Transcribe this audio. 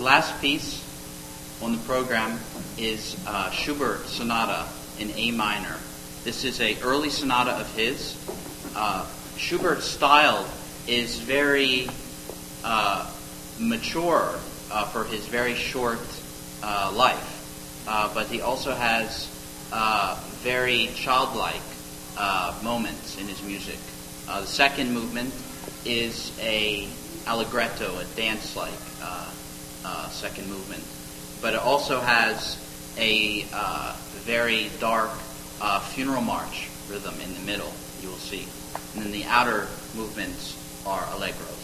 last piece on the program is uh, Schubert Sonata in A minor. This is a early sonata of his. Uh, Schubert's style is very uh, mature uh, for his very short uh, life, uh, but he also has very childlike moments in his music. the second movement is a allegretto, a dance-like second movement, but it also has a uh, very dark uh, funeral march rhythm in the middle. You will see, and then the outer movements are allegros.